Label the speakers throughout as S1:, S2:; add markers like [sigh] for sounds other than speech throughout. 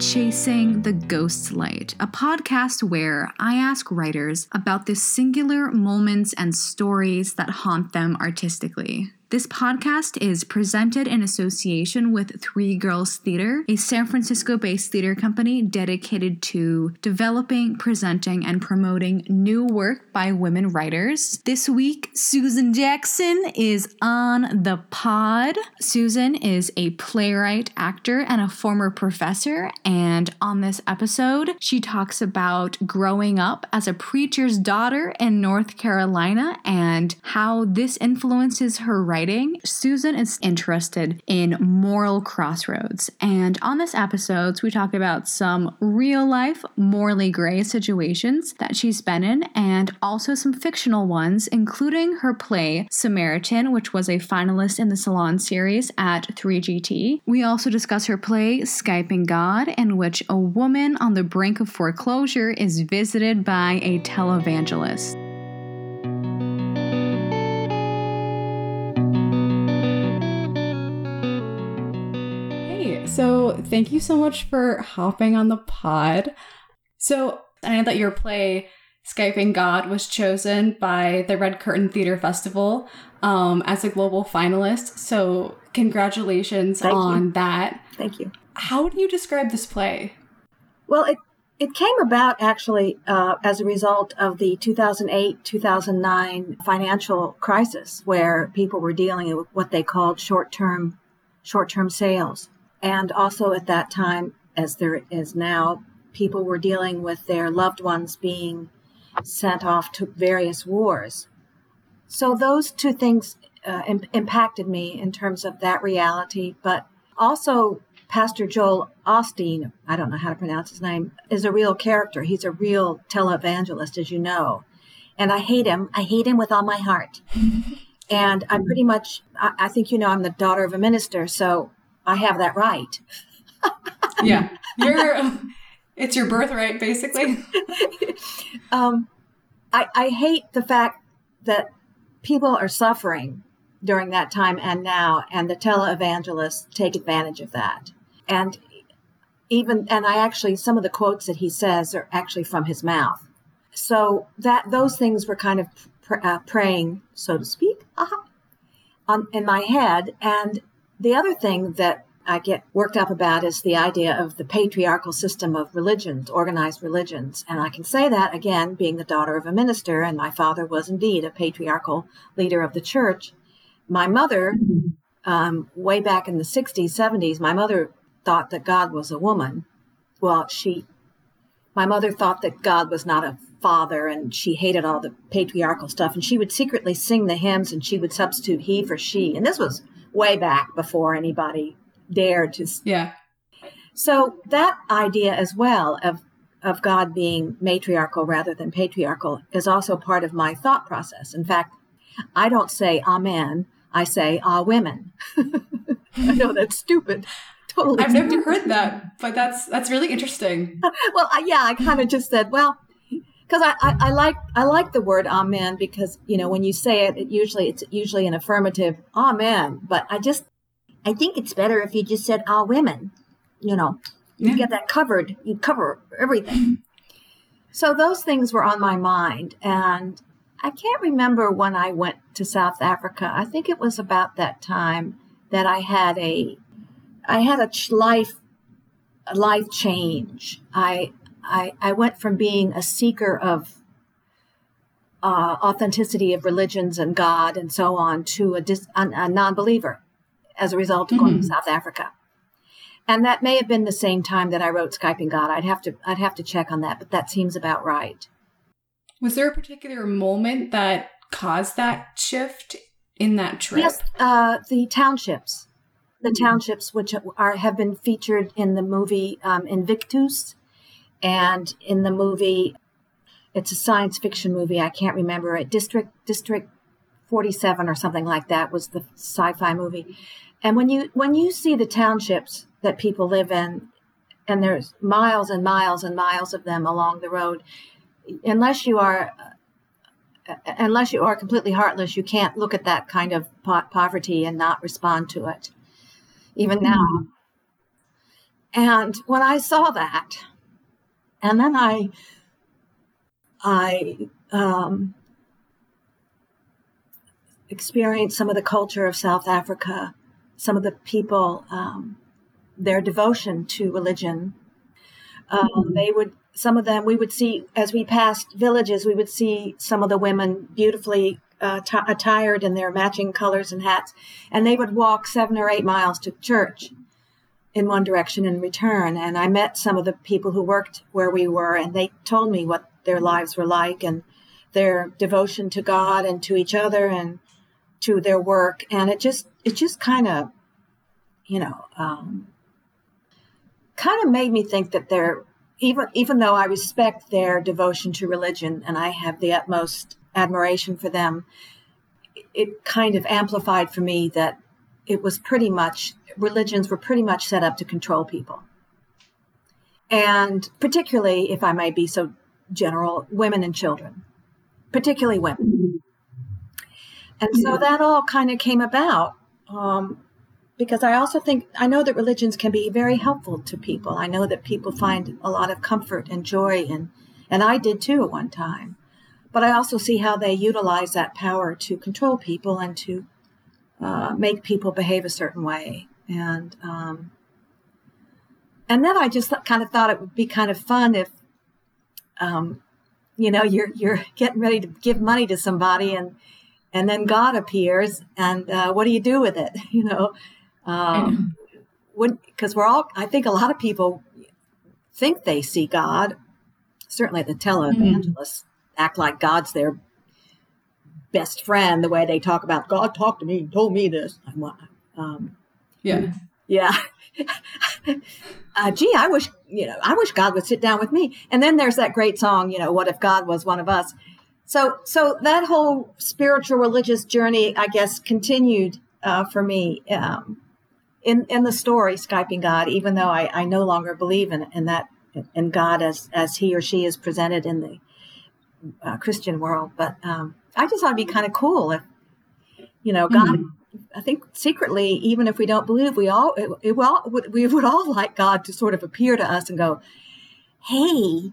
S1: Chasing the Ghost Light, a podcast where I ask writers about the singular moments and stories that haunt them artistically. This podcast is presented in association with Three Girls Theater, a San Francisco based theater company dedicated to developing, presenting, and promoting new work by women writers. This week, Susan Jackson is on the pod. Susan is a playwright, actor, and a former professor. And on this episode, she talks about growing up as a preacher's daughter in North Carolina and how this influences her writing writing, Susan is interested in moral crossroads. And on this episode, we talk about some real life, morally gray situations that she's been in, and also some fictional ones, including her play Samaritan, which was a finalist in the Salon series at 3GT. We also discuss her play Skyping God, in which a woman on the brink of foreclosure is visited by a televangelist. So thank you so much for hopping on the pod. So I know that your play Skyping God was chosen by the Red Curtain Theater Festival um, as a global finalist. So congratulations
S2: Thank
S1: on
S2: you.
S1: that.
S2: Thank you.
S1: How would you describe this play?
S2: Well, it it came about actually uh, as a result of the 2008 2009 financial crisis, where people were dealing with what they called short term short term sales. And also at that time, as there is now, people were dealing with their loved ones being sent off to various wars. So those two things uh, Im- impacted me in terms of that reality, but also Pastor Joel Osteen, I don't know how to pronounce his name, is a real character. He's a real televangelist, as you know. And I hate him. I hate him with all my heart. [laughs] and I'm pretty much, I, I think you know, I'm the daughter of a minister. So I have that right. [laughs]
S1: yeah, you're. It's your birthright, basically. [laughs]
S2: um, I, I hate the fact that people are suffering during that time and now, and the televangelists take advantage of that. And even, and I actually, some of the quotes that he says are actually from his mouth. So that those things were kind of pr- uh, praying, so to speak, uh-huh, on, in my head. And the other thing that I get worked up about is the idea of the patriarchal system of religions, organized religions. And I can say that again, being the daughter of a minister, and my father was indeed a patriarchal leader of the church. My mother, um, way back in the 60s, 70s, my mother thought that God was a woman. Well, she, my mother thought that God was not a father and she hated all the patriarchal stuff. And she would secretly sing the hymns and she would substitute he for she. And this was way back before anybody dared to.
S1: Yeah.
S2: So that idea as well of of God being matriarchal rather than patriarchal is also part of my thought process. In fact, I don't say amen. I say ah women. [laughs] I know that's stupid. Totally.
S1: I've never heard that, but that's that's really interesting. [laughs]
S2: well, yeah, I kind of just said, well, because I, I, I, like I like the word amen because you know when you say it, it usually it's usually an affirmative amen. But I just I think it's better if you just said all women. You know, you yeah. get that covered. You cover everything. So those things were on my mind, and I can't remember when I went to South Africa. I think it was about that time that I had a I had a life a life change. I I, I went from being a seeker of uh, authenticity of religions and God and so on to a, dis, a, a non-believer as a result of mm-hmm. going to South Africa. And that may have been the same time that I wrote Skyping God. I'd have to I'd have to check on that, but that seems about right.
S1: Was there a particular moment that caused that shift in that trip?
S2: Yes, uh, the townships, the mm-hmm. townships which are have been featured in the movie um, Invictus, and in the movie, it's a science fiction movie. I can't remember it. District District Forty Seven or something like that was the sci-fi movie. And when you when you see the townships that people live in, and there's miles and miles and miles of them along the road, unless you are unless you are completely heartless, you can't look at that kind of po- poverty and not respond to it. Even now. Mm-hmm. And when I saw that, and then I, I um, experienced some of the culture of South Africa, some of the people, um, their devotion to religion. Um, mm-hmm. They would, some of them, we would see as we passed villages, we would see some of the women beautifully uh, t- attired in their matching colors and hats, and they would walk seven or eight miles to church in one direction and return. And I met some of the people who worked where we were, and they told me what their lives were like and their devotion to God and to each other and to their work. And it just, it just kind of, you know, um, kind of made me think that they're even even though I respect their devotion to religion and I have the utmost admiration for them, it kind of amplified for me that it was pretty much religions were pretty much set up to control people. And particularly, if I may be so general, women and children, particularly women. And so that all kind of came about um, because I also think I know that religions can be very helpful to people. I know that people find a lot of comfort and joy in, and I did too at one time. But I also see how they utilize that power to control people and to uh, make people behave a certain way. And um, and then I just kind of thought it would be kind of fun if, um, you know, you're you're getting ready to give money to somebody and and then God appears and uh, what do you do with it? [laughs] You know, um, [clears throat] because we're all I think a lot of people think they see God. Certainly, the televangelists mm-hmm. act like God's their best friend. The way they talk about God talked to me and told me this.
S3: Um, yeah,
S2: yeah. [laughs] uh, gee, I wish you know. I wish God would sit down with me. And then there's that great song, you know, "What if God was one of us?" So, so that whole spiritual religious journey, I guess, continued uh, for me. Um, in in the story skyping god even though i, I no longer believe in, in that in god as as he or she is presented in the uh, christian world but um, i just thought it'd be kind of cool if you know god mm-hmm. I think secretly even if we don't believe we all it, it well we would all like god to sort of appear to us and go hey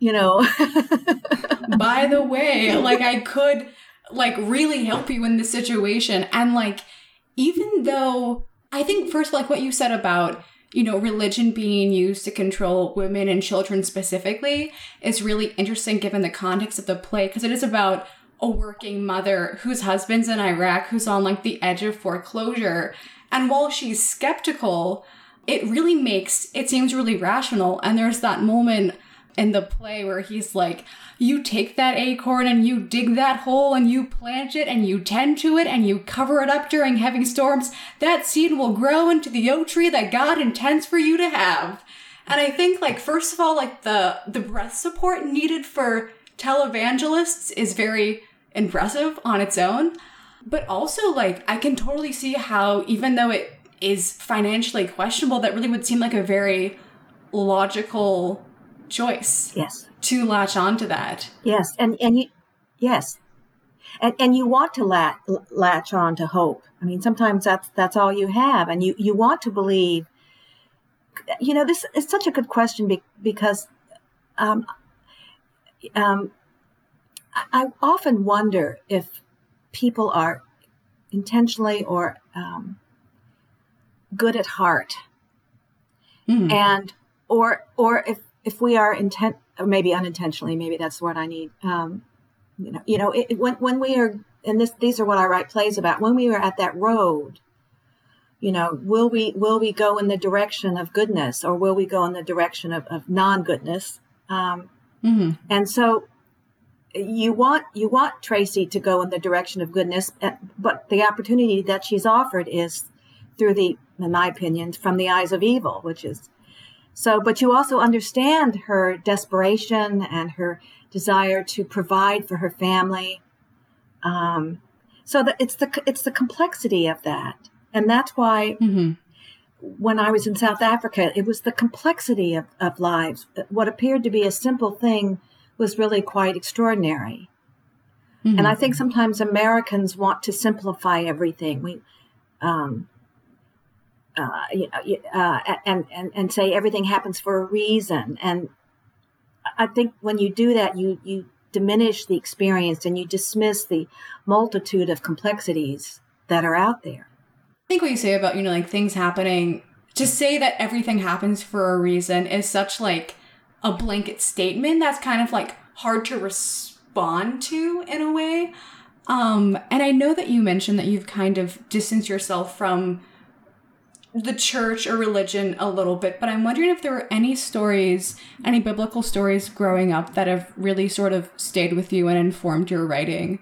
S2: you know. [laughs]
S3: By the way like i could like really help you in this situation. And like even though I think first, like what you said about you know, religion being used to control women and children specifically is really interesting given the context of the play because it is about a working mother whose husband's in Iraq who's on like the edge of foreclosure. And while she's skeptical, it really makes it seems really rational. And there's that moment in the play where he's like, you take that acorn and you dig that hole and you plant it and you tend to it and you cover it up during heavy storms, that seed will grow into the oak tree that God intends for you to have. And I think like first of all, like the the breath support needed for televangelists is very impressive on its own. But also like I can totally see how even though it is financially questionable, that really would seem like a very logical choice.
S2: Yes.
S3: To latch onto that.
S2: Yes, and and you, yes, and and you want to latch latch on to hope. I mean, sometimes that's that's all you have, and you you want to believe. You know, this is such a good question be, because, um, um, I often wonder if people are intentionally or um, good at heart, mm. and or or if if we are intent, or maybe unintentionally, maybe that's what I need. Um, you know, you know, it, when when we are, and this these are what I write plays about. When we are at that road, you know, will we will we go in the direction of goodness, or will we go in the direction of, of non goodness? Um, mm-hmm. And so, you want you want Tracy to go in the direction of goodness, eh, but the opportunity that she's offered is through the, in my opinion, from the eyes of evil, which is so, but you also understand her desperation and her desire to provide for her family. Um, so that it's the it's the complexity of that, and that's why mm-hmm. When I was in South Africa, it was the complexity of, of lives. What appeared to be a simple thing was really quite extraordinary. Mm-hmm. And I think sometimes Americans want to simplify everything. We, um, uh, you know, uh, and, and, and say everything happens for a reason. And I think when you do that, you, you diminish the experience and you dismiss the multitude of complexities that are out there.
S3: I think what you say about, you know, like things happening, to say that everything happens for a reason is such like a blanket statement that's kind of like hard to respond to in a way. Um, and I know that you mentioned that you've kind of distanced yourself from the church or religion a little bit, but I'm wondering if there were any stories, any biblical stories growing up that have really sort of stayed with you and informed your writing.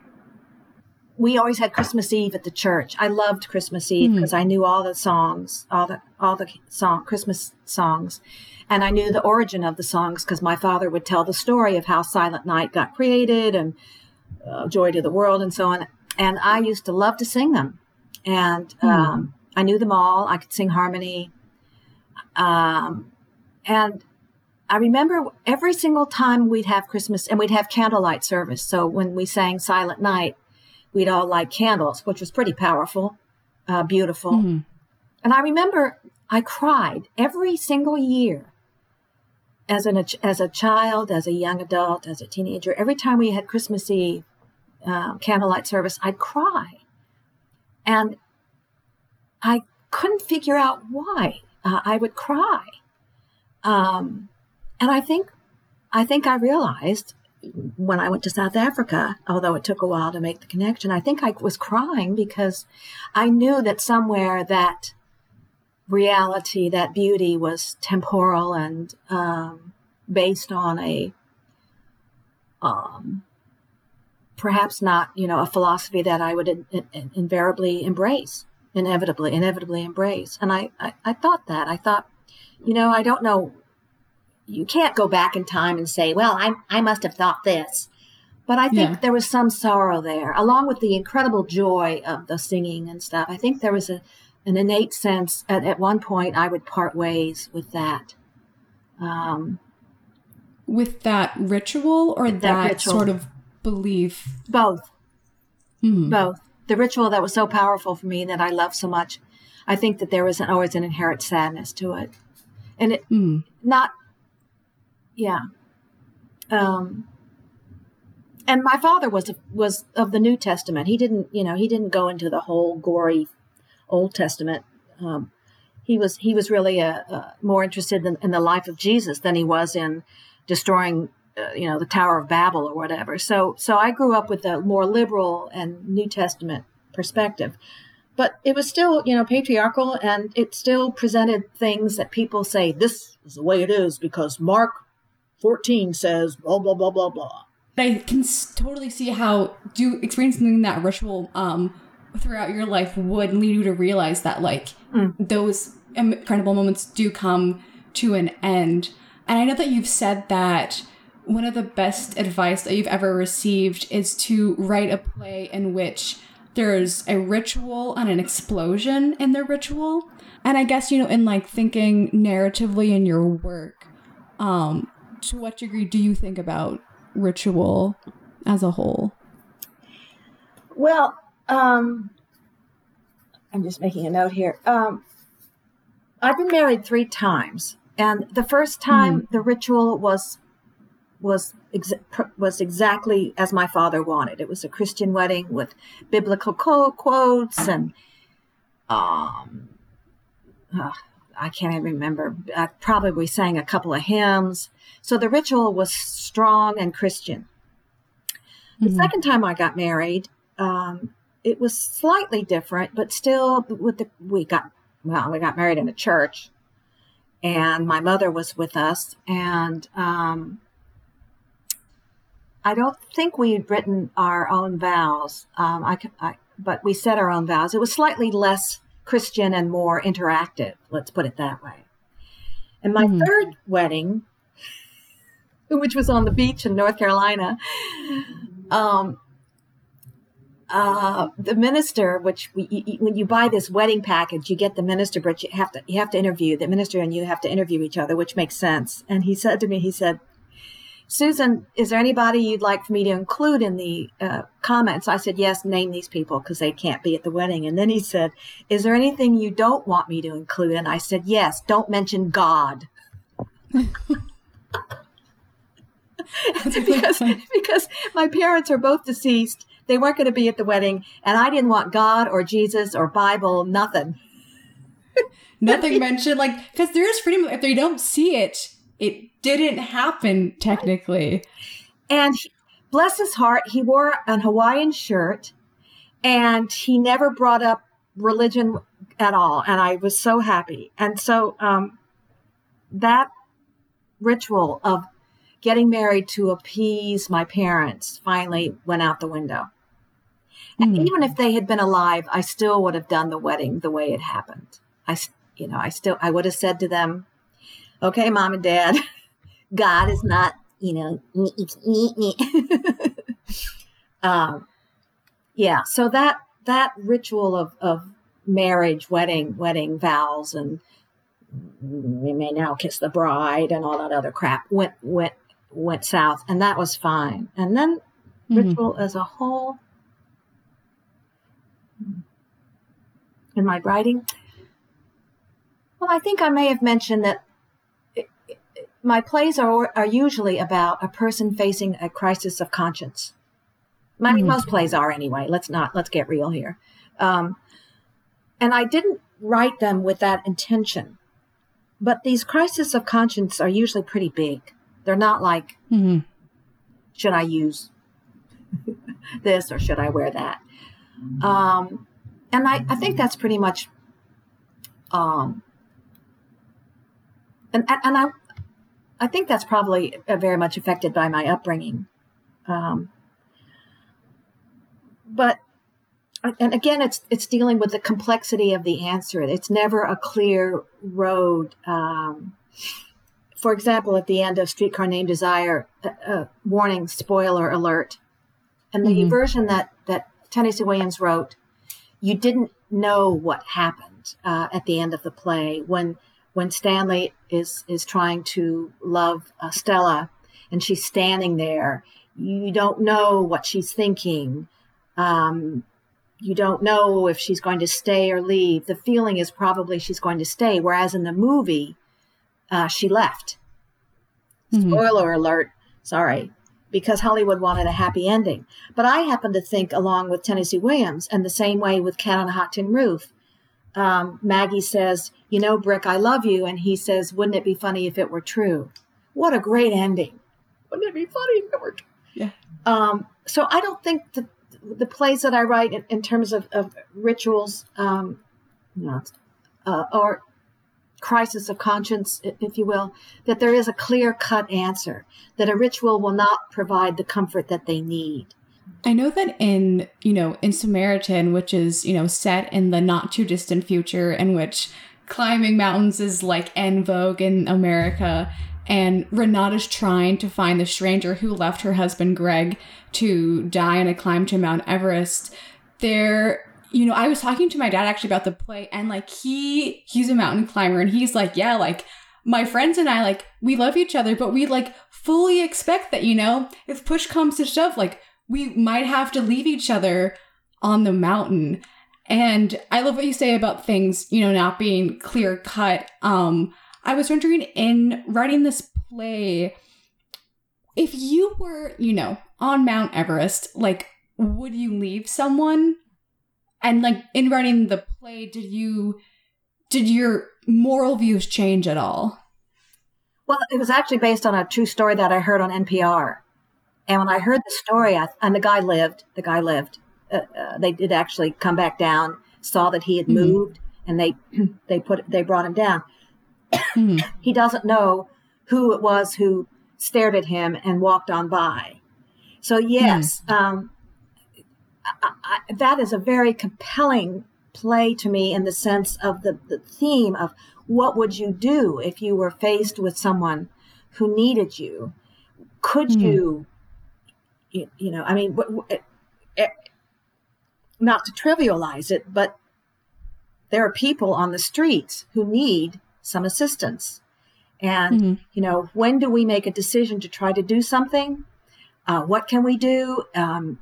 S2: We always had Christmas Eve at the church. I loved Christmas Eve because mm. I knew all the songs, all the all the song Christmas songs, and I knew the origin of the songs because my father would tell the story of how Silent Night got created and uh, Joy to the World and so on. And I used to love to sing them, and mm. um, I knew them all. I could sing harmony. Um, and I remember every single time we'd have Christmas and we'd have candlelight service. So when we sang Silent Night, we'd all light candles, which was pretty powerful, uh, beautiful. Mm-hmm. And I remember I cried every single year as an as a child, as a young adult, as a teenager. Every time we had Christmas Eve uh, candlelight service, I'd cry, and I couldn't figure out why uh, I would cry. Um, and I think, I think I realized when I went to South Africa, although it took a while to make the connection, I think I was crying because I knew that somewhere that reality, that beauty was temporal and um, based on a um, perhaps not, you know, a philosophy that I would in, in, invariably embrace inevitably, inevitably embrace. And I, I, I thought that. I thought, you know, I don't know. You can't go back in time and say, well, I, I must have thought this. But I think yeah. there was some sorrow there, along with the incredible joy of the singing and stuff. I think there was a, an innate sense at, at one point I would part ways with that. Um,
S3: with that ritual or that, that ritual. sort of belief?
S2: Both. Mm-hmm. Both the ritual that was so powerful for me that I love so much, I think that there was an, always an inherent sadness to it. And it mm. not, yeah. Um, and my father was was of the New Testament. He didn't, you know, he didn't go into the whole gory Old Testament. Um, he was he was really a, a more interested in, in, the life of Jesus than he was in destroying uh, you know the Tower of Babel or whatever. So so I grew up with a more liberal and New Testament perspective, but it was still you know patriarchal and it still presented things that people say this is the way it is because Mark fourteen says blah blah blah blah blah.
S3: I can totally see how do experiencing that ritual um, throughout your life would lead you to realize that like mm. those incredible moments do come to an end. And I know that you've said that one of the best advice that you've ever received is to write a play in which there's a ritual and an explosion in the ritual. And I guess, you know, in like thinking narratively in your work, um, to what degree do you think about ritual as a whole?
S2: Well, um, I'm just making a note here. Um, I've been married three times. And the first time mm. the ritual was was ex- was exactly as my father wanted. It was a Christian wedding with biblical quotes and um, uh, I can't even remember. I probably sang a couple of hymns. So the ritual was strong and Christian. The mm-hmm. second time I got married, um, it was slightly different, but still with the we got well, we got married in a church, and my mother was with us, and um, I don't think we'd written our own vows. Um, I, I, but we said our own vows. It was slightly less Christian and more interactive. Let's put it that way. And my mm-hmm. third wedding, [laughs] which was on the beach in North Carolina, um, uh, the minister, which we, you, when you buy this wedding package, you get the minister, but you have to you have to interview the minister, and you have to interview each other, which makes sense. And he said to me, he said, Susan, is there anybody you'd like for me to include in the uh, comments? I said, yes, name these people because they can't be at the wedding. And then he said, is there anything you don't want me to include? And I said, yes, don't mention God. [laughs] [laughs] because, [laughs] because my parents are both deceased. They weren't going to be at the wedding, and I didn't want God or Jesus or Bible, nothing. [laughs]
S3: nothing mentioned, like, because there is freedom. If they don't see it, it didn't happen technically.
S2: And he, bless his heart, he wore an Hawaiian shirt and he never brought up religion at all. And I was so happy. And so um, that ritual of getting married to appease my parents finally went out the window. And mm. even if they had been alive, I still would have done the wedding the way it happened. I, you know, I still, I would have said to them, okay, mom and dad, [laughs] God is not, you know, [laughs] um, yeah. So that, that ritual of, of marriage, wedding, wedding vows, and we may now kiss the bride and all that other crap went, went, went south. And that was fine. And then mm-hmm. ritual as a whole, in my writing, well, I think I may have mentioned that my plays are are usually about a person facing a crisis of conscience. I mean, mm-hmm. most plays are anyway. Let's not let's get real here. Um, and I didn't write them with that intention, but these crises of conscience are usually pretty big. They're not like, mm-hmm. should I use [laughs] this or should I wear that? Um, and I, I think that's pretty much um, and and I I think that's probably uh, very much affected by my upbringing. Um, but and again, it's it's dealing with the complexity of the answer. It's never a clear road. Um, for example, at the end of Streetcar Named Desire, uh, uh, warning, spoiler alert, and the mm-hmm. version that that Tennessee Williams wrote, you didn't know what happened uh, at the end of the play when when Stanley is is trying to love uh, Stella, and she's standing there. You don't know what she's thinking. Um, you don't know if she's going to stay or leave. The feeling is probably she's going to stay, whereas in the movie, uh, she left. Mm-hmm. Spoiler alert. Sorry, because Hollywood wanted a happy ending. But I happen to think, along with Tennessee Williams, and the same way with Cat on a Hot Tin Roof, um, Maggie says, You know, Brick, I love you. And he says, Wouldn't it be funny if it were true? What a great ending. Wouldn't it be funny if it were true?
S3: Yeah.
S2: Um, so I don't think the, the plays that I write in, in terms of, of rituals um, uh, or crisis of conscience, if you will, that there is a clear cut answer, that a ritual will not provide the comfort that they need.
S3: I know that in, you know, in Samaritan, which is, you know, set in the not too distant future in which climbing mountains is like en vogue in America, and Renata's trying to find the stranger who left her husband Greg to die in a climb to Mount Everest. There, you know, I was talking to my dad actually about the play, and like he he's a mountain climber, and he's like, yeah, like my friends and I like we love each other, but we like fully expect that, you know, if push comes to shove, like we might have to leave each other on the mountain. And I love what you say about things, you know, not being clear cut. Um, I was wondering in writing this play, if you were, you know, on Mount Everest, like, would you leave someone? And like in writing the play, did you, did your moral views change at all?
S2: Well, it was actually based on a true story that I heard on NPR. And when I heard the story, I, and the guy lived, the guy lived. Uh, uh, they did actually come back down, saw that he had mm-hmm. moved, and they [clears throat] they put they brought him down. Mm-hmm. he doesn't know who it was who stared at him and walked on by. So yes, mm-hmm. um, I, I, that is a very compelling play to me in the sense of the, the theme of what would you do if you were faced with someone who needed you? Could mm. you you, you know, I mean, it, it, not to trivialize it, but there are people on the streets who need some assistance. And, mm-hmm. you know, when do we make a decision to try to do something? Uh, what can we do? Um,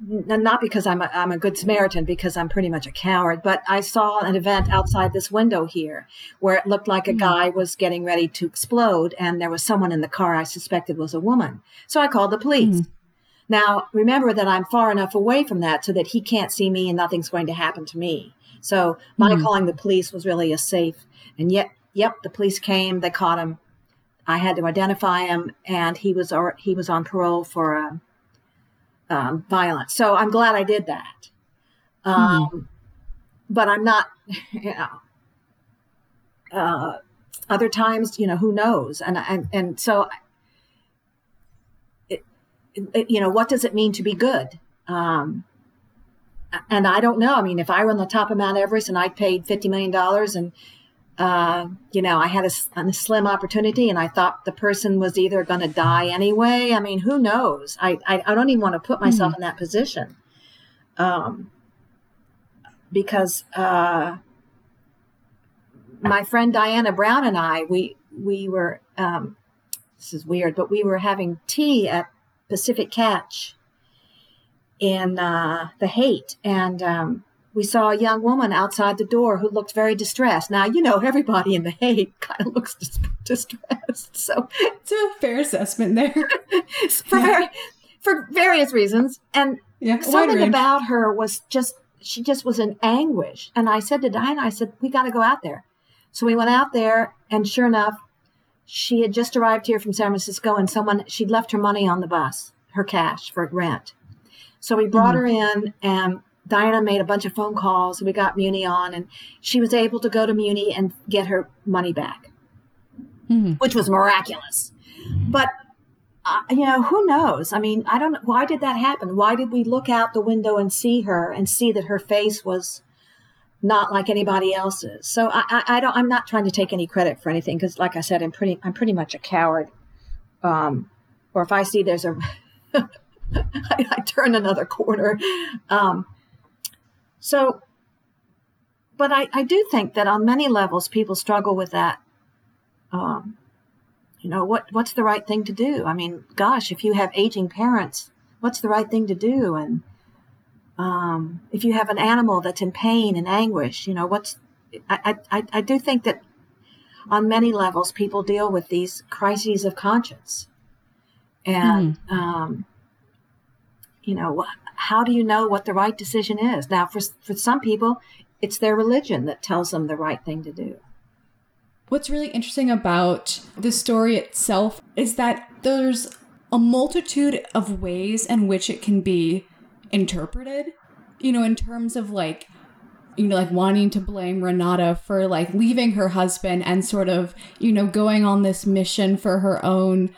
S2: not because I'm a, I'm a good Samaritan, because I'm pretty much a coward, but I saw an event outside this window here where it looked like a mm-hmm. guy was getting ready to explode, and there was someone in the car I suspected was a woman. So I called the police. Mm-hmm. Now, remember that I'm far enough away from that so that he can't see me and nothing's going to happen to me. So my mm-hmm. calling the police was really a safe. And yet, yep, the police came, they caught him. I had to identify him, and he was he was on parole for um, um, violence. So I'm glad I did that. Um, mm-hmm. But I'm not, you know. Uh, other times, you know, who knows? And and and so, it, it, you know, what does it mean to be good? Um, and I don't know. I mean, if I were on the top of Mount Everest and I paid fifty million dollars and uh, you know, I had a, a, slim opportunity and I thought the person was either going to die anyway. I mean, who knows? I, I, I don't even want to put myself mm-hmm. in that position. Um, because uh, my friend Diana Brown and I, we, we were, um, this is weird, but we were having tea at Pacific Catch in uh, the Haight. And um, we saw a young woman outside the door who looked very distressed. Now, you know, everybody in the Haight [laughs] kind of looks dis- distressed. So
S3: it's a fair assessment there. [laughs]
S2: for, very, for various reasons. And yeah, something about her was just, she just was in anguish. And I said to Diana, I said, we got to go out there. So we went out there, and sure enough, she had just arrived here from San Francisco, and someone, she'd left her money on the bus, her cash for rent. So we brought mm-hmm. her in, and Diana made a bunch of phone calls. We got Muni on, and she was able to go to Muni and get her money back, mm-hmm. which was miraculous. But uh, you know, who knows? I mean, I don't know. Why did that happen? Why did we look out the window and see her and see that her face was not like anybody else's? So I, I, I don't. I'm not trying to take any credit for anything because, like I said, I'm pretty. I'm pretty much a coward. Um, or if I see there's a, [laughs] I, I turn another corner. Um, so, but I, I do think that on many levels, people struggle with that. Um, you know, what, what's the right thing to do? I mean, gosh, if you have aging parents, what's the right thing to do? And um, if you have an animal that's in pain and anguish, you know, what's, I, I, I do think that on many levels, people deal with these crises of conscience. And, mm. um, you know, how do you know what the right decision is? Now, for, for some people, it's their religion that tells them the right thing to do.
S3: What's really interesting about the story itself is that there's a multitude of ways in which it can be interpreted. You know, in terms of like, you know, like wanting to blame Renata for like leaving her husband and sort of, you know, going on this mission for her own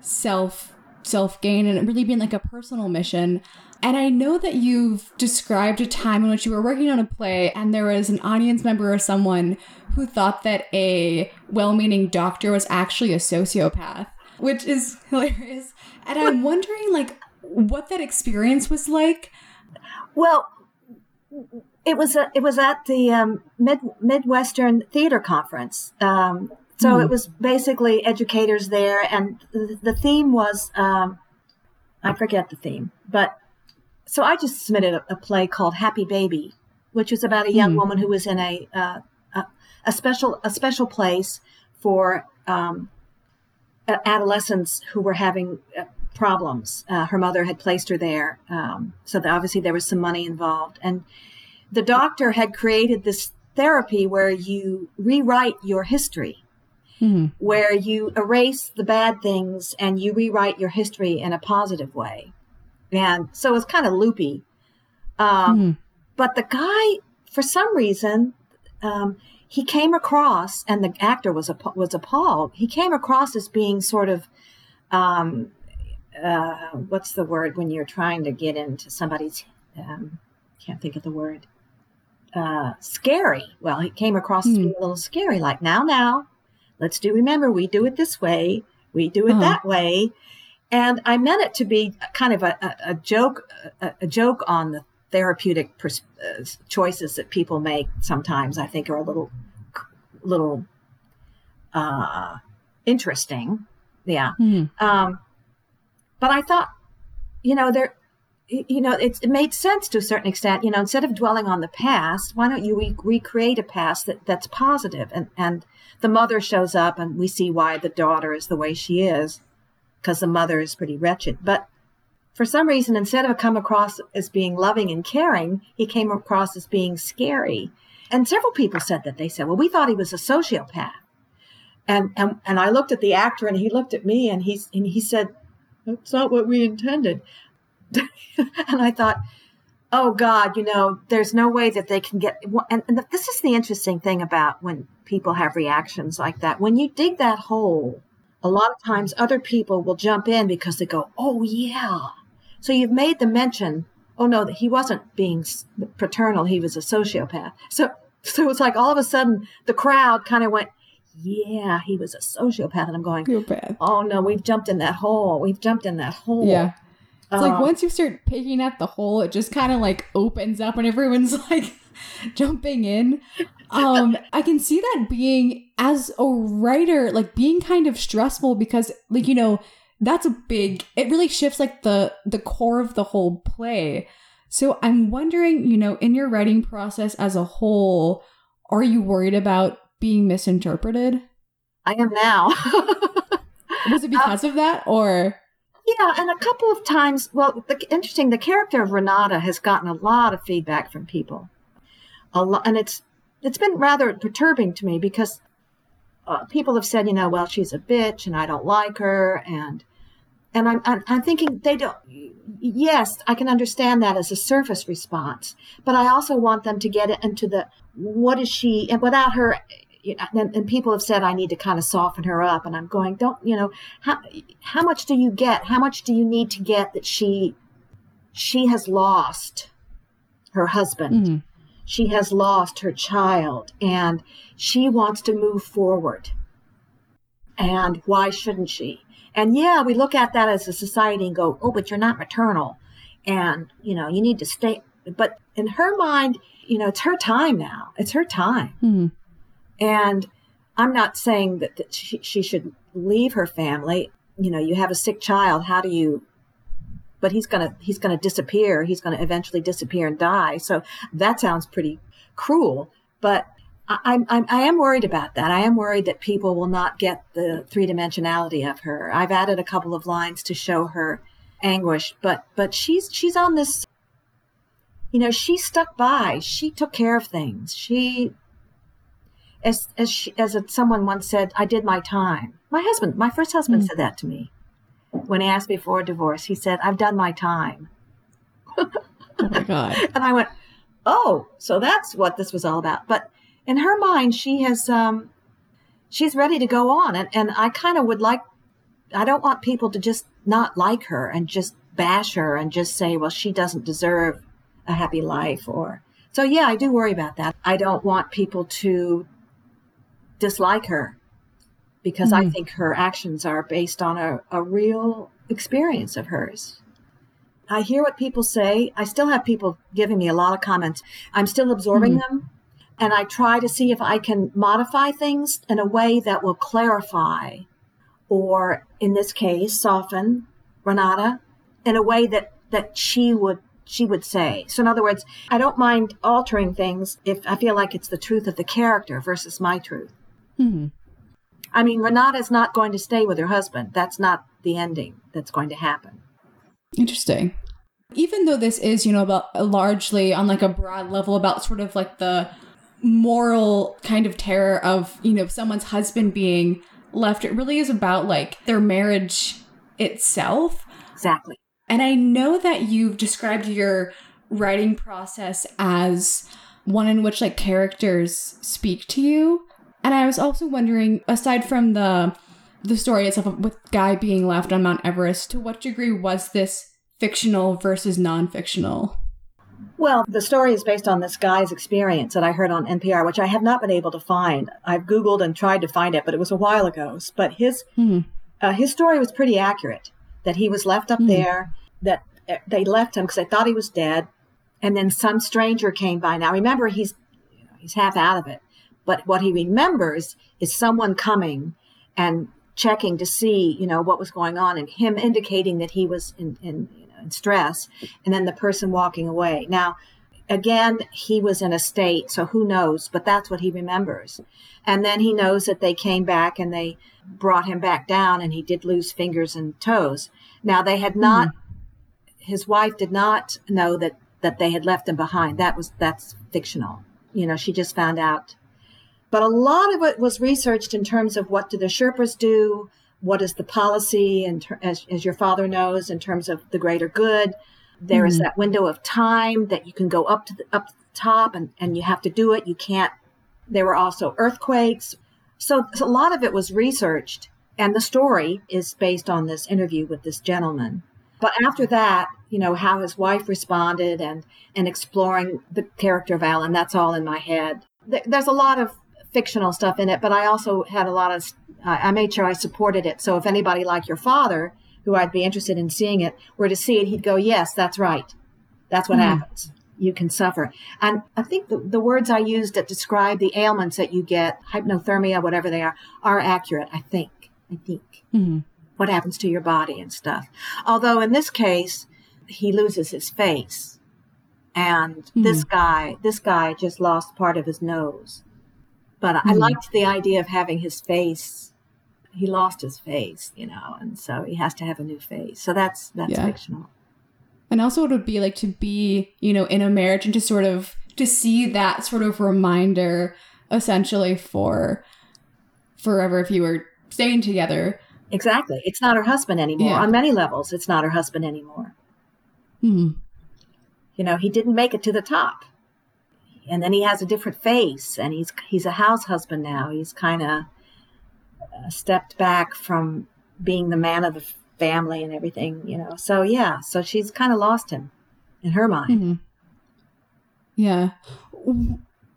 S3: self self gain and really being like a personal mission. And I know that you've described a time in which you were working on a play and there was an audience member or someone who thought that a well meaning doctor was actually a sociopath, which is [laughs] hilarious. And I'm wondering, like, what that experience was like.
S2: Well, it was a, it was at the um, Mid Midwestern Theater Conference. Um, so mm. it was basically educators there, and the, the theme was um, I forget the theme, but so I just submitted a, a, play called Happy Baby, which was about a young mm. woman who was in a, uh, a, a special a special place for um, adolescents who were having uh, problems. Uh, her mother had placed her there, um, so that obviously there was some money involved, and the doctor had created this therapy where you rewrite your history. Mm-hmm. Where you erase the bad things and you rewrite your history in a positive way. And so it's kind of loopy. Um, mm. But the guy, for some reason, um, he came across, and the actor was was appalled. He came across as being sort of, um, uh, what's the word when you're trying to get into somebody's? Um, can't think of the word. Uh, scary. Well, he came across mm. as being a little scary. Like now, now, let's do. Remember, we do it this way. We do it uh-huh. that way. And I meant it to be kind of a, a, a joke, a, a, joke on the therapeutic pers- uh, choices that people make. Sometimes I think are a little, little uh, interesting. Yeah.
S3: Mm-hmm.
S2: Um, but I thought, you know, there, you know, it, it made sense to a certain extent. You know, instead of dwelling on the past, why don't you re- recreate a past that, that's positive? And and the mother shows up, and we see why the daughter is the way she is, because the mother is pretty wretched. But for some reason, instead of come across as being loving and caring, he came across as being scary. And several people said that. They said, "Well, we thought he was a sociopath." And and and I looked at the actor, and he looked at me, and he's and he said, "That's not what we intended." [laughs] and I thought, oh God, you know, there's no way that they can get. And, and this is the interesting thing about when people have reactions like that. When you dig that hole, a lot of times other people will jump in because they go, oh yeah. So you've made the mention, oh no, that he wasn't being paternal, he was a sociopath. So, [laughs] so it's like all of a sudden the crowd kind of went, yeah, he was a sociopath. And I'm going, oh no, we've jumped in that hole. We've jumped in that hole.
S3: Yeah. It's like uh-huh. once you start picking at the hole, it just kind of like opens up and everyone's [laughs] like [laughs] jumping in. Um, I can see that being as a writer, like being kind of stressful because like, you know, that's a big it really shifts like the the core of the whole play. So I'm wondering, you know, in your writing process as a whole, are you worried about being misinterpreted?
S2: I am now. [laughs]
S3: Was it because uh, of that or
S2: yeah, and a couple of times, well, the, interesting, the character of Renata has gotten a lot of feedback from people. A lot, and it's it's been rather perturbing to me because uh, people have said, you know, well, she's a bitch and I don't like her, and and I'm, I'm I'm thinking they don't. Yes, I can understand that as a surface response, but I also want them to get into the what is she, and without her you know, and, and, people have said I need to kind of soften her up, and I'm going, don't you know how how much do you get? How much do you need to get that she she has lost her husband, mm-hmm. She has lost her child, and she wants to move forward. And why shouldn't she? And yeah, we look at that as a society and go, oh, but you're not maternal, and you know you need to stay. But in her mind, you know, it's her time now. It's her time.
S3: Mm-hmm.
S2: And I'm not saying that, that she, she should leave her family. You know, you have a sick child. How do you? But he's gonna he's gonna disappear. He's gonna eventually disappear and die. So that sounds pretty cruel. But I, I'm, I am worried about that. I am worried that people will not get the three dimensionality of her. I've added a couple of lines to show her anguish, but but she's she's on this. You know, she stuck by. She took care of things. She as as she, as someone once said, I did my time. My husband, my first husband, mm. said that to me when he asked me for a divorce. He said, "I've done my time."
S3: oh my god! [laughs]
S2: And I went, "Oh, so that's what this was all about." But in her mind, she has um, she's ready to go on, and and I kind of would like. I don't want people to just not like her and just bash her and just say, "Well, she doesn't deserve a happy life," or so. Yeah, I do worry about that. I don't want people to dislike her because mm-hmm. I think her actions are based on a, a real experience of hers. I hear what people say. I still have people giving me a lot of comments. I'm still absorbing mm-hmm. them. And I try to see if I can modify things in a way that will clarify, or in this case, soften Renata in a way that, that she would she would say. So in other words, I don't mind altering things if I feel like it's the truth of the character versus my truth.
S3: Mm-hmm.
S2: I mean, Renata's not going to stay with her husband. That's not the ending that's going to happen.
S3: Interesting. Even though this is, you know, about uh, largely on like a broad level about sort of like the moral kind of terror of, you know, someone's husband being left, it really is about like their marriage itself.
S2: Exactly.
S3: And I know that you've described your writing process as one in which like characters speak to you. And I was also wondering, aside from the the story itself with Guy being left on Mount Everest, to what degree was this fictional versus non-fictional?
S2: Well, the story is based on this guy's experience that I heard on NPR, which I have not been able to find. I've Googled and tried to find it, but it was a while ago. But his
S3: mm-hmm.
S2: uh, his story was pretty accurate. That he was left up mm-hmm. there. That uh, they left him because they thought he was dead, and then some stranger came by. Now remember, he's he's half out of it. But what he remembers is someone coming and checking to see, you know, what was going on and him indicating that he was in, in, you know, in stress and then the person walking away. Now, again, he was in a state, so who knows, but that's what he remembers. And then he knows that they came back and they brought him back down and he did lose fingers and toes. Now, they had not, mm-hmm. his wife did not know that, that they had left him behind. That was, that's fictional. You know, she just found out but a lot of it was researched in terms of what do the Sherpas do? What is the policy? And ter- as, as your father knows, in terms of the greater good, there mm-hmm. is that window of time that you can go up to the, up to the top and, and you have to do it. You can't. There were also earthquakes. So, so a lot of it was researched. And the story is based on this interview with this gentleman. But after that, you know, how his wife responded and, and exploring the character of Alan, that's all in my head. There's a lot of fictional stuff in it, but I also had a lot of, uh, I made sure I supported it. So if anybody like your father, who I'd be interested in seeing it, were to see it, he'd go, yes, that's right. That's what mm. happens. You can suffer. And I think the, the words I used that describe the ailments that you get, hypothermia, whatever they are, are accurate, I think. I think. Mm-hmm. What happens to your body and stuff. Although in this case, he loses his face. And mm-hmm. this guy, this guy just lost part of his nose. But mm-hmm. I hmm. liked the idea of having his face. He lost his face, you know, and so he has to have a new face. So that's that's yeah. fictional.
S3: And also, it would be like to be, you know, in a marriage and to sort of to see that sort of reminder, essentially for forever if you were staying together.
S2: Exactly. It's not her husband anymore. Yeah. On many levels, it's not her husband anymore. Hmm. You know, he didn't make it to the top and then he has a different face and he's he's a house husband now. He's kind of uh, stepped back from being the man of the family and everything you know? So yeah so she's kind of lost him in her mind. Mm-hmm.
S3: yeah.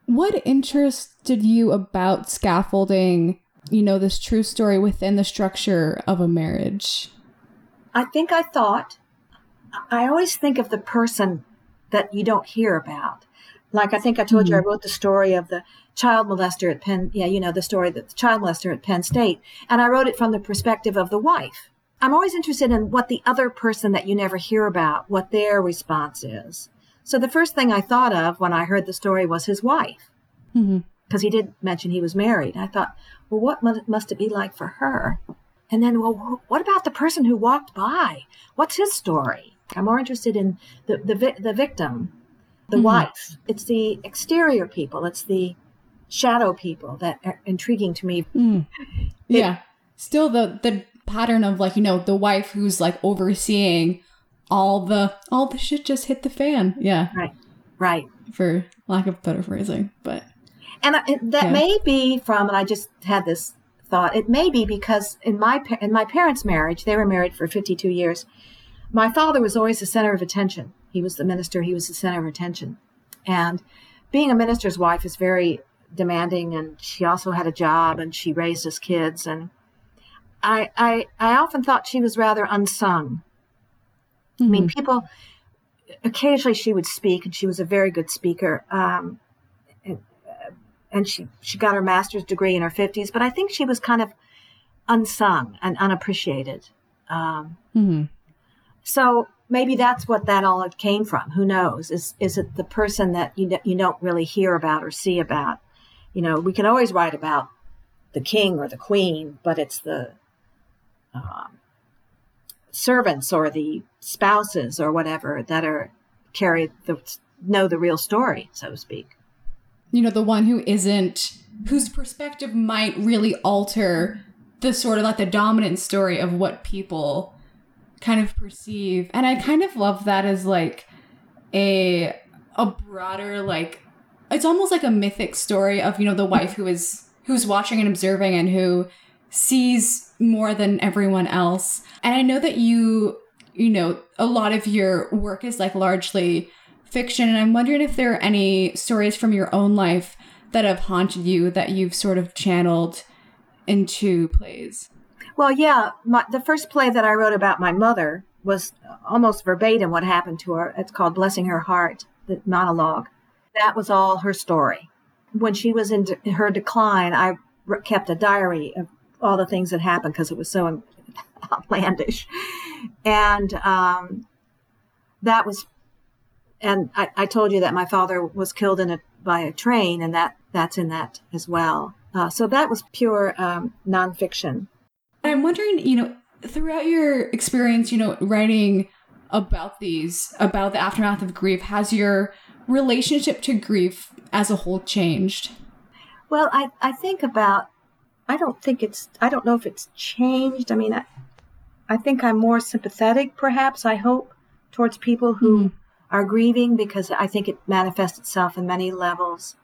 S3: What interested you about scaffolding you know this true story within the structure of a marriage?
S2: I think i thought i always think of the person that you don't hear about like I think I told mm-hmm. you, I hmm. wrote the story of the child molester at Penn. Yeah, you know the story that the child molester at Penn State, and I wrote it from the perspective of the wife. I'm always interested in what the other person that you never hear about, what their response is. So the first thing I thought of when I heard the story was his wife, because mm-hmm. he did mention he was married. I thought, well, what must it be like for her? And then, well, what about the person who walked by? What's his story? I'm more interested in the the, the victim the mm-hmm. wife. It's the exterior people. It's the shadow people that are intriguing to me.
S3: Mm. Yeah. It, Still the the pattern of like, you know, the wife who's like overseeing all the all the shit just hit the fan. Yeah.
S2: Right. Right.
S3: For lack of better phrasing, but
S2: and that yeah. may be from and I just had this thought. It may be because in my in my parents' marriage, they were married for 52 years. My father was always the center of attention. He was the minister, he was the center of attention. And being a minister's wife is very demanding and she also had a job and she raised us kids and I I, I often thought she was rather unsung. Mm-hmm. I mean, mm-hmm. people occasionally she would speak and she was a very good speaker. Um, and, and she she got her master's degree in her 50s, but I think she was kind of unsung and unappreciated. Um, mm-hmm. So maybe that's what that all came from. Who knows? Is is it the person that you you don't really hear about or see about? You know, we can always write about the king or the queen, but it's the um, servants or the spouses or whatever that are carry the know the real story, so to speak.
S3: You know, the one who isn't whose perspective might really alter the sort of like the dominant story of what people kind of perceive and i kind of love that as like a a broader like it's almost like a mythic story of you know the wife who is who's watching and observing and who sees more than everyone else. And i know that you you know a lot of your work is like largely fiction and i'm wondering if there are any stories from your own life that have haunted you that you've sort of channeled into plays
S2: well, yeah, my, the first play that I wrote about my mother was almost verbatim what happened to her. It's called Blessing Her Heart, the monologue. That was all her story. When she was in de- her decline, I kept a diary of all the things that happened because it was so [laughs] outlandish. And um, that was, and I, I, told you that my father was killed in a, by a train, and that that's in that as well. Uh, so that was pure um, nonfiction.
S3: I'm wondering, you know, throughout your experience, you know, writing about these, about the aftermath of grief, has your relationship to grief as a whole changed?
S2: Well, I, I think about, I don't think it's, I don't know if it's changed. I mean, I, I think I'm more sympathetic, perhaps, I hope, towards people who mm. are grieving because I think it manifests itself in many levels.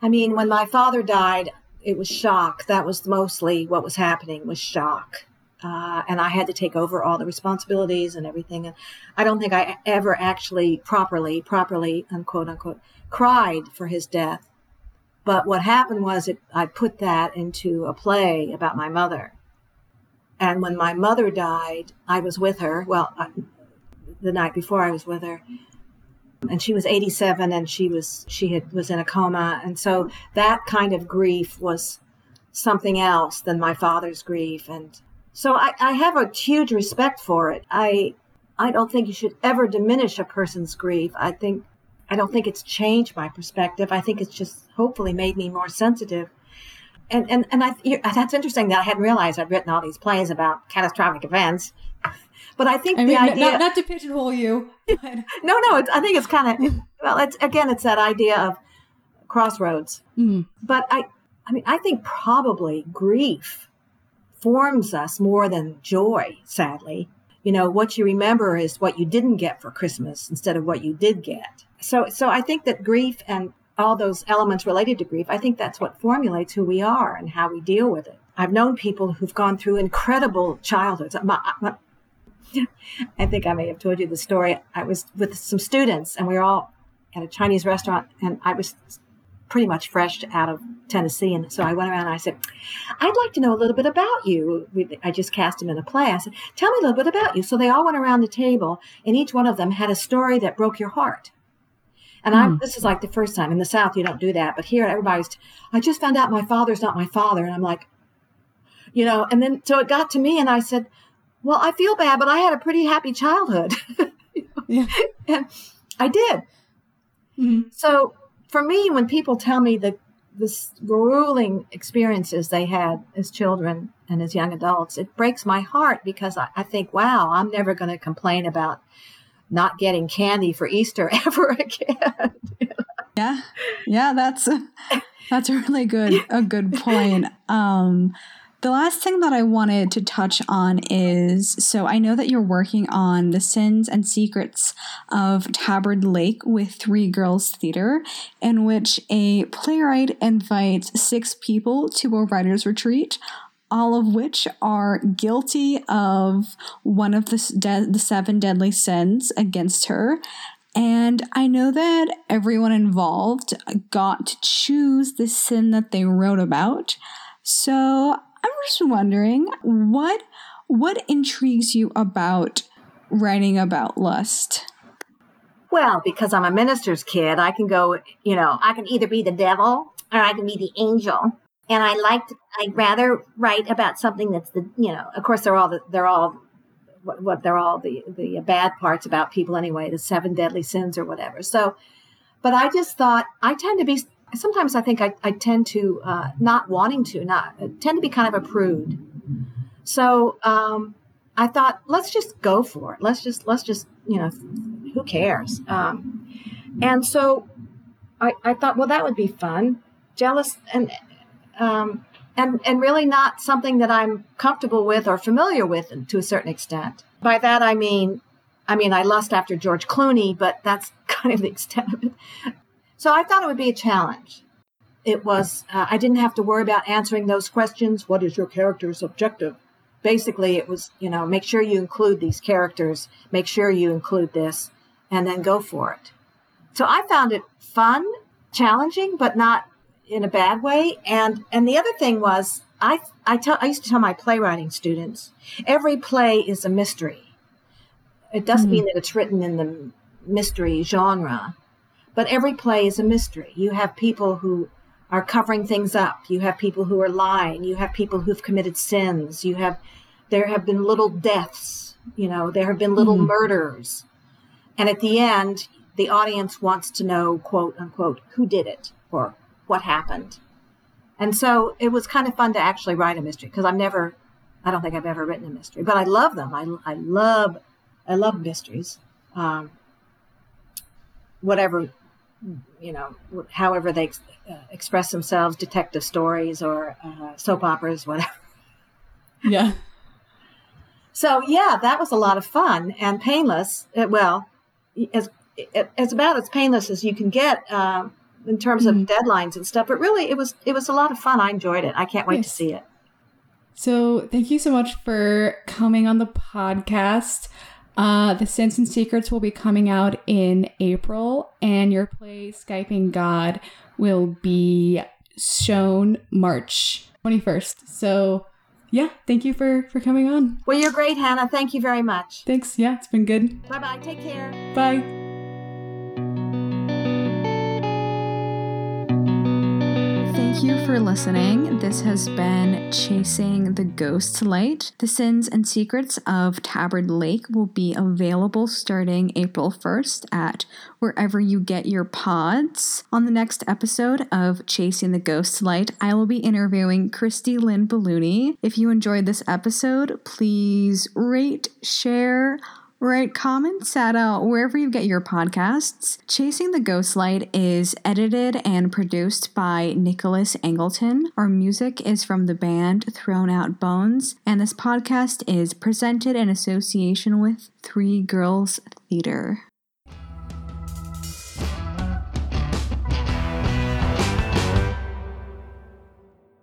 S2: I mean, when my father died, it was shock. That was mostly what was happening was shock. Uh, and I had to take over all the responsibilities and everything. And I don't think I ever actually properly, properly, unquote, unquote, cried for his death. But what happened was it, I put that into a play about my mother. And when my mother died, I was with her. Well, I, the night before I was with her, and she was 87 and she was she had was in a coma. And so that kind of grief was something else than my father's grief. And so I, I have a huge respect for it. I i don't think you should ever diminish a person's grief. I think i don't think it's changed my perspective. I think it's just hopefully made me more sensitive. And and, and I, that's interesting that i hadn't realized i'd written all these plays about catastrophic events but I think I mean, the idea
S3: not, not to pigeonhole you. [laughs] But...
S2: no, no, I think it's kind of well. It's again, it's that idea of crossroads. Mm. But I, I mean, I think probably grief forms us more than joy. Sadly, you know, what you remember is what you didn't get for Christmas instead of what you did get. So, so I think that grief and all those elements related to grief, I think that's what formulates who we are and how we deal with it. I've known people who've gone through incredible childhoods. My, my, I think I may have told you the story. I was with some students and we were all at a Chinese restaurant and I was pretty much fresh out of Tennessee. And so I went around and I said, I'd like to know a little bit about you. We, I just cast them in a play. I said, tell me a little bit about you. So they all went around the table and each one of them had a story that broke your heart. And mm. I, this is like the first time in the South, you don't do that. But here everybody's, I just found out my father's not my father. And I'm like, you know, and then so it got to me and I said, well, I feel bad, but I had a pretty happy childhood. [laughs] yeah. And I did. Mm-hmm. So for me, when people tell me the the grueling experiences they had as children and as young adults, it breaks my heart because I, I think, wow, I'm never going to complain about not getting candy for Easter [laughs] ever again.
S1: yeah, yeah, that's that's a really good a good point. Um, the last thing that I wanted to touch on is so I know that you're working on the sins and secrets of Tabard Lake with Three Girls Theater, in which a playwright invites six people to a writer's retreat. All of which are guilty of one of the, de- the seven deadly sins against her. And I know that everyone involved got to choose the sin that they wrote about. So I'm just wondering what what intrigues you about writing about lust?
S2: Well, because I'm a minister's kid, I can go, you know, I can either be the devil or I can be the angel. And I like to, I'd rather write about something that's the, you know, of course they're all the, they're all what, what they're all the the bad parts about people anyway, the seven deadly sins or whatever. So, but I just thought I tend to be sometimes I think I, I tend to uh, not wanting to, not tend to be kind of a prude. So um, I thought, let's just go for it. Let's just let's just you know, who cares? Um, and so I, I thought, well, that would be fun. Jealous and um, and and really not something that I'm comfortable with or familiar with to a certain extent. By that I mean, I mean I lust after George Clooney, but that's [laughs] kind of the extent of it. So I thought it would be a challenge. It was, uh, I didn't have to worry about answering those questions. What is your character's objective? Basically, it was, you know, make sure you include these characters, make sure you include this, and then go for it. So I found it fun, challenging, but not in a bad way. And and the other thing was, I I tell I used to tell my playwriting students, every play is a mystery. It doesn't mm-hmm. mean that it's written in the mystery genre, but every play is a mystery. You have people who are covering things up. You have people who are lying. You have people who've committed sins. You have, there have been little deaths. You know, there have been little
S3: Mhm.
S2: murders. And at the end, the audience wants to know, quote unquote, who did it or what happened. And so it was kind of fun to actually write a mystery because I've never, I don't think I've ever written a mystery, but I love them. I, I love, I love mysteries. Um, whatever, you know, however they ex- uh, express themselves, detective stories or uh, soap operas, whatever.
S3: Yeah.
S2: So yeah, that was a lot of fun and painless. Uh, well, as as about as painless as you can get uh, in terms of
S3: Mhm.
S2: deadlines and stuff. But really, it was it was a lot of fun. I enjoyed it. I can't wait to see it.
S3: So thank you so much for coming on the podcast. Uh, the Sins and Secrets will be coming out in April, and your play Skyping God will be shown March 21st. So yeah, thank you for for coming on.
S2: Well, you're great, Hannah. Thank you very much.
S3: Thanks. Yeah, it's been good.
S2: Bye bye. Take care.
S3: Bye.
S1: Thank you for listening. This has been Chasing the Ghost Light. The Sins and Secrets of Tabard Lake will be available starting April 1st at wherever you get your pods. On the next episode of Chasing the Ghost Light, I will be interviewing Christy Lynn Ballooney. If you enjoyed this episode, please rate, share, Write comments at uh, wherever you get your podcasts. Chasing the Ghost Light is edited and produced by Nicholas Angleton. Our music is from the band Thrown Out Bones, and this podcast is presented in association with Three Girls Theater.